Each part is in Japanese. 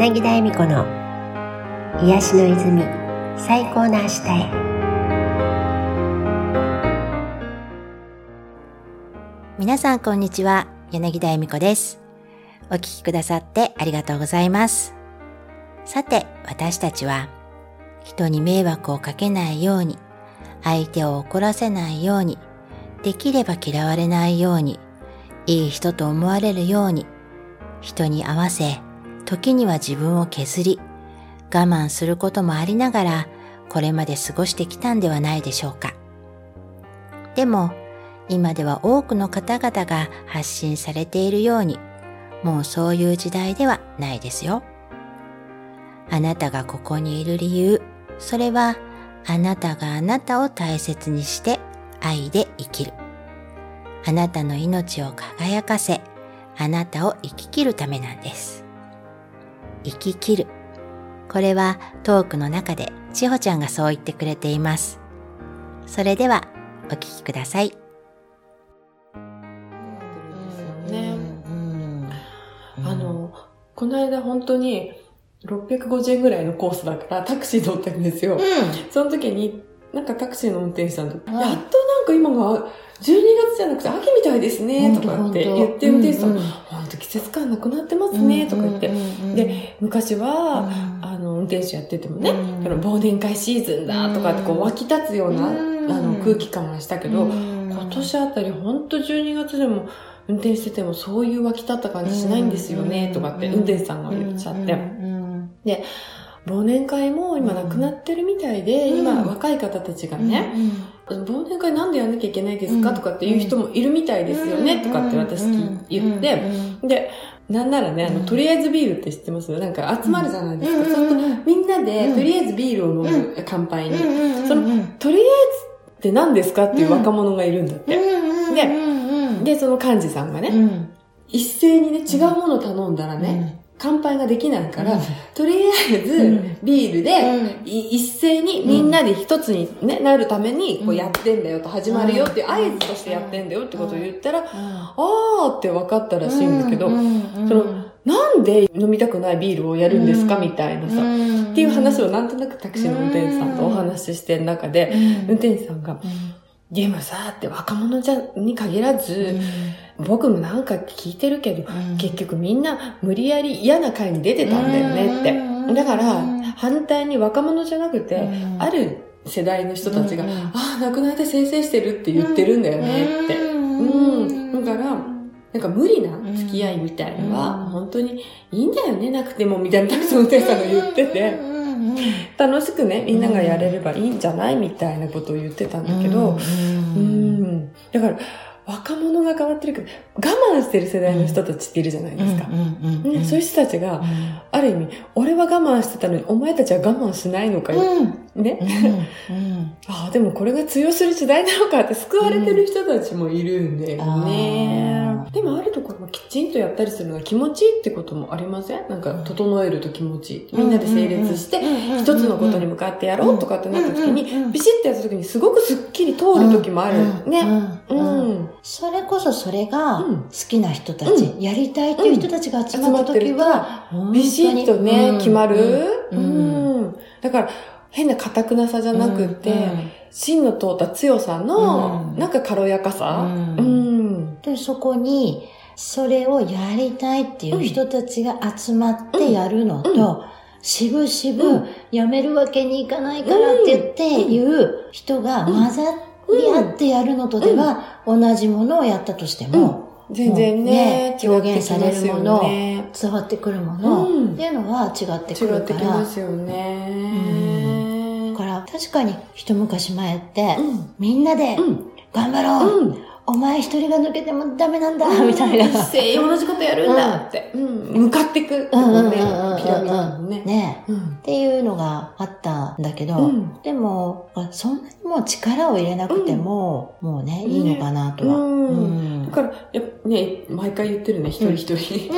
柳田恵美子の癒しの泉最高の明日へ。皆さんこんにちは柳田恵美子です。お聞きくださってありがとうございます。さて私たちは人に迷惑をかけないように相手を怒らせないようにできれば嫌われないようにいい人と思われるように人に合わせ時には自分を削り、我慢することもありながら、これまで過ごしてきたんではないでしょうか。でも、今では多くの方々が発信されているように、もうそういう時代ではないですよ。あなたがここにいる理由、それはあなたがあなたを大切にして愛で生きる。あなたの命を輝かせ、あなたを生き切るためなんです。生き切る。これはトークの中で千穂ちゃんがそう言ってくれています。それではお聞きください。ね、あの、この間本当に650円ぐらいのコースだからタクシー乗ったんですよ。うん、その時になんかタクシーの運転手さんと、やっとなんか今が12月じゃなくて秋みたいですね、とかって言って運転手さん、本当季節感なくなってますね、とか言って。で、昔は、あの、運転手やっててもね、忘年会シーズンだ、とかってこう湧き立つような、あの、空気感がしたけど、今年あたり本当12月でも、運転しててもそういう湧き立った感じしないんですよね、とかって運転手さんが言っちゃって。で、忘年会も今なくなってるみたいで、今若い方たちがね、忘年会なんでやんなきゃいけないですか？とかっていう人もいるみたいですよね？とかって私言って、で、なんならね、あの、とりあえずビールって知ってますなんか集まるじゃないですか。そうすると、みんなで、とりあえずビールを飲む、乾杯に。その、とりあえずって何ですかっていう若者がいるんだって。で、で、その幹事さんがね、一斉にね、違うもの頼んだらね、乾杯ができないから、うん、とりあえず、ビールで、一斉にみんなで一つに、ね、なるために、こうやってんだよと、始まるよっていう合図としてやってんだよってことを言ったら、あーって分かったらしいんだけど、その、なんで飲みたくないビールをやるんですかみたいなさ、っていう話をなんとなくタクシーの運転手さんとお話ししてる中で、運転手さんが、でもさ、って若者じゃ、に限らず、うん、僕もなんか聞いてるけど、うん、結局みんな無理やり嫌な会に出てたんだよねって。だから、反対に若者じゃなくて、ある世代の人たちが、ああ、亡くなって先生してるって言ってるんだよねって。うん。だから、なんか無理な付き合いみたいのは、本当にいいんだよね、なくても、みたいなタクシー運転手さんが言ってて。楽しくね、みんながやれればいいんじゃない？みたいなことを言ってたんだけど、うん。だから、若者が変わってるけど、我慢してる世代の人たちっているじゃないですか。そういう人たちが、ある意味、俺は我慢してたのに、お前たちは我慢しないのかよ。ね。ああ、でもこれが通用する時代なのかって救われてる人たちもいるんだよね。でもあるところはきちんとやったりするのが気持ちいいってこともありません？なんか、整えると気持ちいい。みんなで整列して、一つのことに向かってやろうとかってなった時に、ビシッてやった時にすごくスッキリ通る時もある。ね。うん。それこそそれが好きな人たち、やりたいっていう人たちが集まった時は、ビシッとね、決まる？うん。だから、変な硬くなさじゃなくて、芯の通った強さの、なんか軽やかさ。うんで、そこに、それをやりたいっていう人たちが集まってやるのと、しぶしぶやめるわけにいかないからって言っていう人が混ざり合ってやるのとでは、同じものをやったとしても、全然ね、表現されるもの、伝わってくるもの、っていうのは違ってくるから。違ってきますよね。だから、確かに一昔前って、みんなで頑張ろう、お前一人が抜けてもダメなんだ、みたいな。一斉同じことやるんだって。向かっていく。ピラミッドもね。ね、っていうのがあったんだけど、でも、そんなにもう力を入れなくても、もうね、いいのかなとは。だから、やね、毎回言ってるね、一人一人。一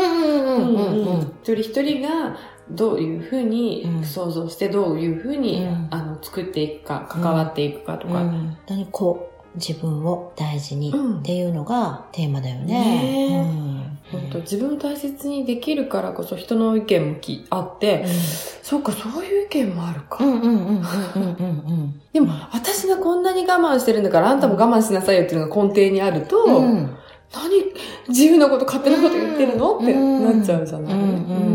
人一人が、どういうふうに想像して、どういうふうに、あの、作っていくか、関わっていくかとか。本当にこう、自分を大事にっていうのがテーマだよね。ね本当自分を大切にできるからこそ人の意見もきあって、そうか、そういう意見もあるか。うんうんうんうんうんうんでも、私がこんなに我慢してるんだから、あんたも我慢しなさいよっていうのが根底にあると、うん。うん何、自由なこと、勝手なこと言ってるの？ってなっちゃうじゃない、うんうんうん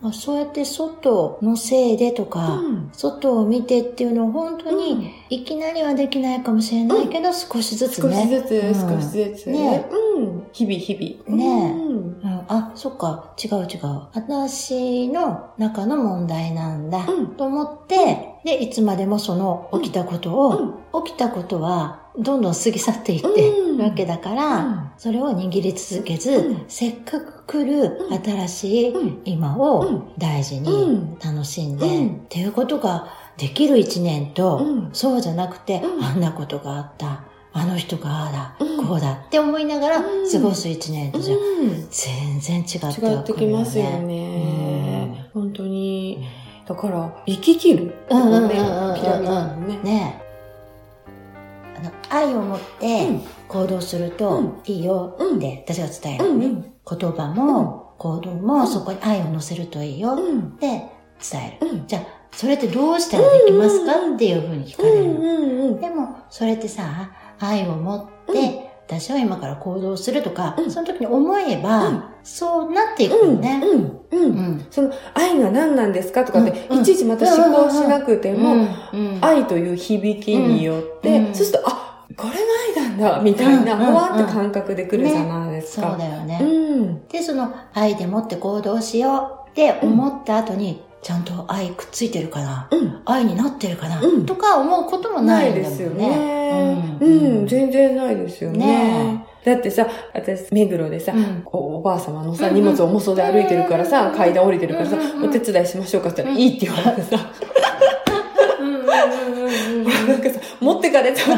まあそうやって外のせいでとか、うん。外を見てっていうのを本当うん。にいきなりはできないかもしれないけど、少しずつ少ね。しずつ、うん。少しずつね。うん。日々、日々。ね。うん。うん、あ、そっか、違う違う。私の中の問題なんだ、うん。と思って、で、いつまでもその起きたことを、起きたことはどんどん過ぎ去っていってうん。るわけだから、うん。それを握り続けず、うん。せっかく来るうん。新しいうん。今うをん。大事うにん。楽しんで、うん。っていうことができる一年と、うん。そうじゃなくて、うん。あんなことがあった、あの人がああだ、うん。こうだって思いながらうん。過ごす一年とじゃ、うん。全然違ってくる違ってきますよね。本当に。だから、生き切る。うんうんうんうんうん。ピラミッドのね。ねあの愛を持ってうん。行動するといいよって私が伝える、うんうん。言葉も行動もそこに愛を乗せるといいよっうん。て伝える、うん。じゃあそれってどうしたらできますかっていうふうに聞かれる。でもそれってさ愛を持って、私は今から行動するとか、うんその時に思えば、うんそうなっていくうん。よね。うん。う。うんん。その、愛が何なんですかとかって、うんいちいちまた思考しなくても、うん愛という響きによって、うんそうすると、あ、これが愛なんだ、みたいな、うんほわって感覚で来るじゃないですそうか。だよね。うん。で、その愛でもって行動しようって思った後に、ちゃんと愛くっついてるかな、うん。愛になってるかな、うん。とか思うこともなないいんだもんですよね。ね。ううん。ん、全然ないですよね。ねだってさ、私、目黒でさ、うん。こうおばあ様のさ、うん荷物重そうで歩いてるからさ、うん階段降りてるからさうん、お手伝いしましょうかって言ったら、いいって言われてさ、うんうんうんうんうんなんかさ、持ってかれたの。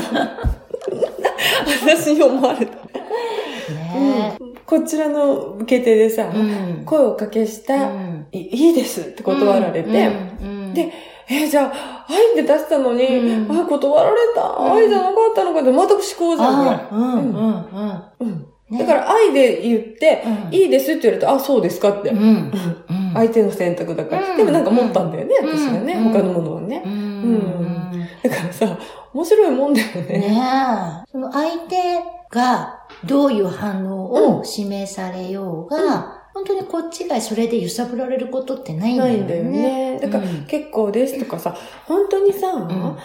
私に思われた。ねこちらの受け手でさ、うん。声をかけした、うんいいいですって断られて、で、えーじゃあ、愛って出したのに、うん。あ、断られた、ん。愛じゃなかったのかって、また思考じゃん、これ。あうんうんうん。うん。ね。だから愛で言って、うん。いいですって言われて、あ、そうですかって。うん。うん。相手の選択だから。うん。でもなんか持ったんだよね、うん。私がね、うん。他のものはね。うん。うん。だからさ、面白いもんだよね。ねえ。その相手がどういう反応を示されようが、本当にこっちがそれで揺さぶられることってないんだよね。ないんだよね。だから、うん。結構ですとかさ、本当にさ、ん。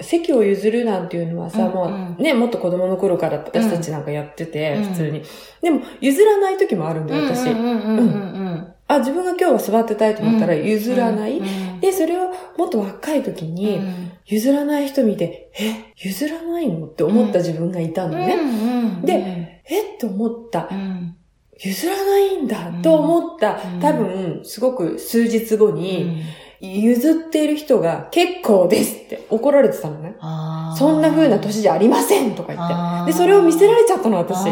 席を譲るなんていうのはさ、うんもうね、もっと子供の頃から私たちなんかやってて、うん。普通に。でも、譲らない時もあるんだよ、私。うんうんうんうんあ、自分が今日は座ってたいと思ったらうん。譲らない？うん。で、それをもっと若い時に、うん。譲らない人見て、え、譲らないの？って思った自分がいたのね。うんうんでえっ？て思った。う。ん譲らないんだと思った。うん多分、すごく数日後うに、ん譲っている人が結構ですって怒られてたのね。そんな風な年じゃありませんとか言って。で、それを見せられちゃったの、私。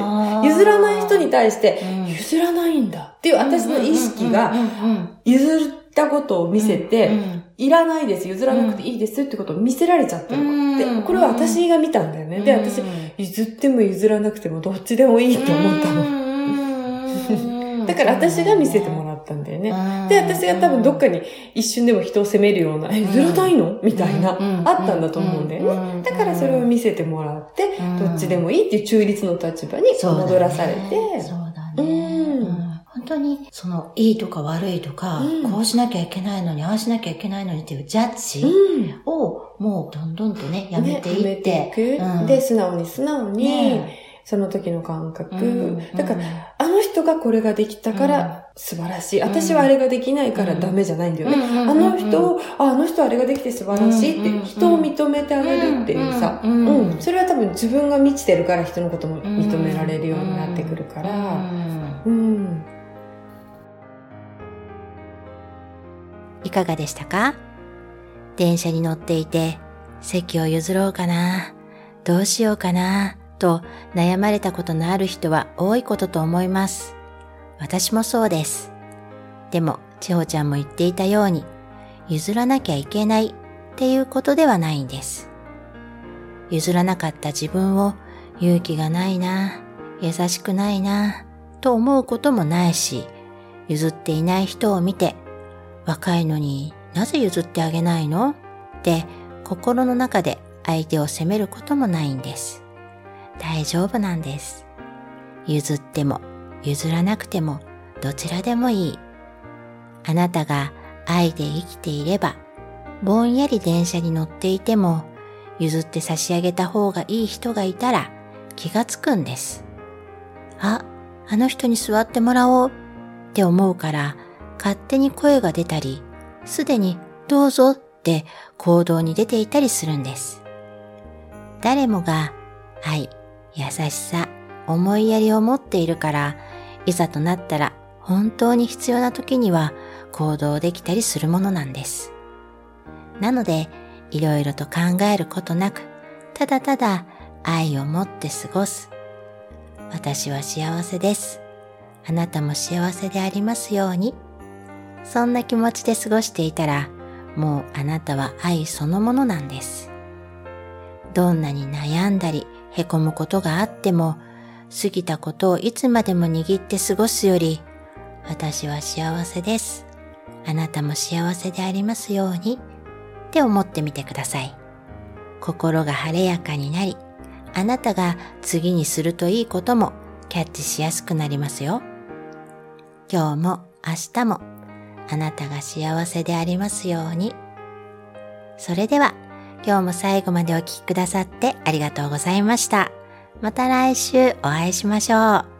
譲らない人に対して、うん譲らないんだっていう私の意識が、譲ったことを見せて、うんいらないです、譲らなくていいですってことを見せられちゃったの。うんで、これは私が見たんだよね。で、私、譲っても譲らなくてもどっちでもいいと思ったの。のだから私が見せてもらったんだよね。らで、私が多分どっかに一瞬でも人を責めるような、え、譲らないの？みたいな、あったんだと思うんだよね。ねだからそれを見せてもらって、どっちでもいいっていう中立の立場に戻らされて、そうだうね。本当に、その、いいとか悪いとか、うん。こうしなきゃいけないのに、ああしなきゃいけないのにっていうジャッジうん。を、もうどんどんとね、やめていって。ねやめていく。うん。で、素直に素直に、ねその時の感覚。うん。だから、あの人がこれができたから素晴らしい。私はあれができないからダメじゃないんだよね。うん。あの人を、あ、あの人あれができて素晴らしいっうん。て人を認めてあげるっていうさ、うん。それは多分自分が満ちてるから人のことも認められるようになってくるから、うん。いかがでしたか？電車に乗っていて、席を譲ろうかな、どうしようかな、と悩まれたことのある人は多いことと思います。私もそうです。でも、千穂ちゃんも言っていたように、譲らなきゃいけないっていうことではないんです。譲らなかった自分を勇気がないな、優しくないな、と思うこともないし、譲っていない人を見て、若いのになぜ譲ってあげないの？って心の中で相手を責めることもないんです。大丈夫なんです。譲っても譲らなくてもどちらでもいい。あなたが愛で生きていれば、ぼんやり電車に乗っていても譲って差し上げた方がいい人がいたら気がつくんです。あ、あの人に座ってもらおうって思うから勝手に声が出たり、すでにどうぞって行動に出ていたりするんです。誰もが愛、優しさ、思いやりを持っているから、いざとなったら本当に必要な時には行動できたりするものなんです。なので、いろいろと考えることなく、ただただ愛を持って過ごす。私は幸せです。あなたも幸せでありますように。そんな気持ちで過ごしていたら、もうあなたは愛そのものなんです。どんなに悩んだり、へこむことがあっても、過ぎたことをいつまでも握って過ごすより、私は幸せです。あなたも幸せでありますように、って思ってみてください。心が晴れやかになり、あなたが次にするといいこともキャッチしやすくなりますよ。今日も明日もあなたが幸せでありますように。それでは、今日も最後までお聴きくださってありがとうございました。また来週お会いしましょう。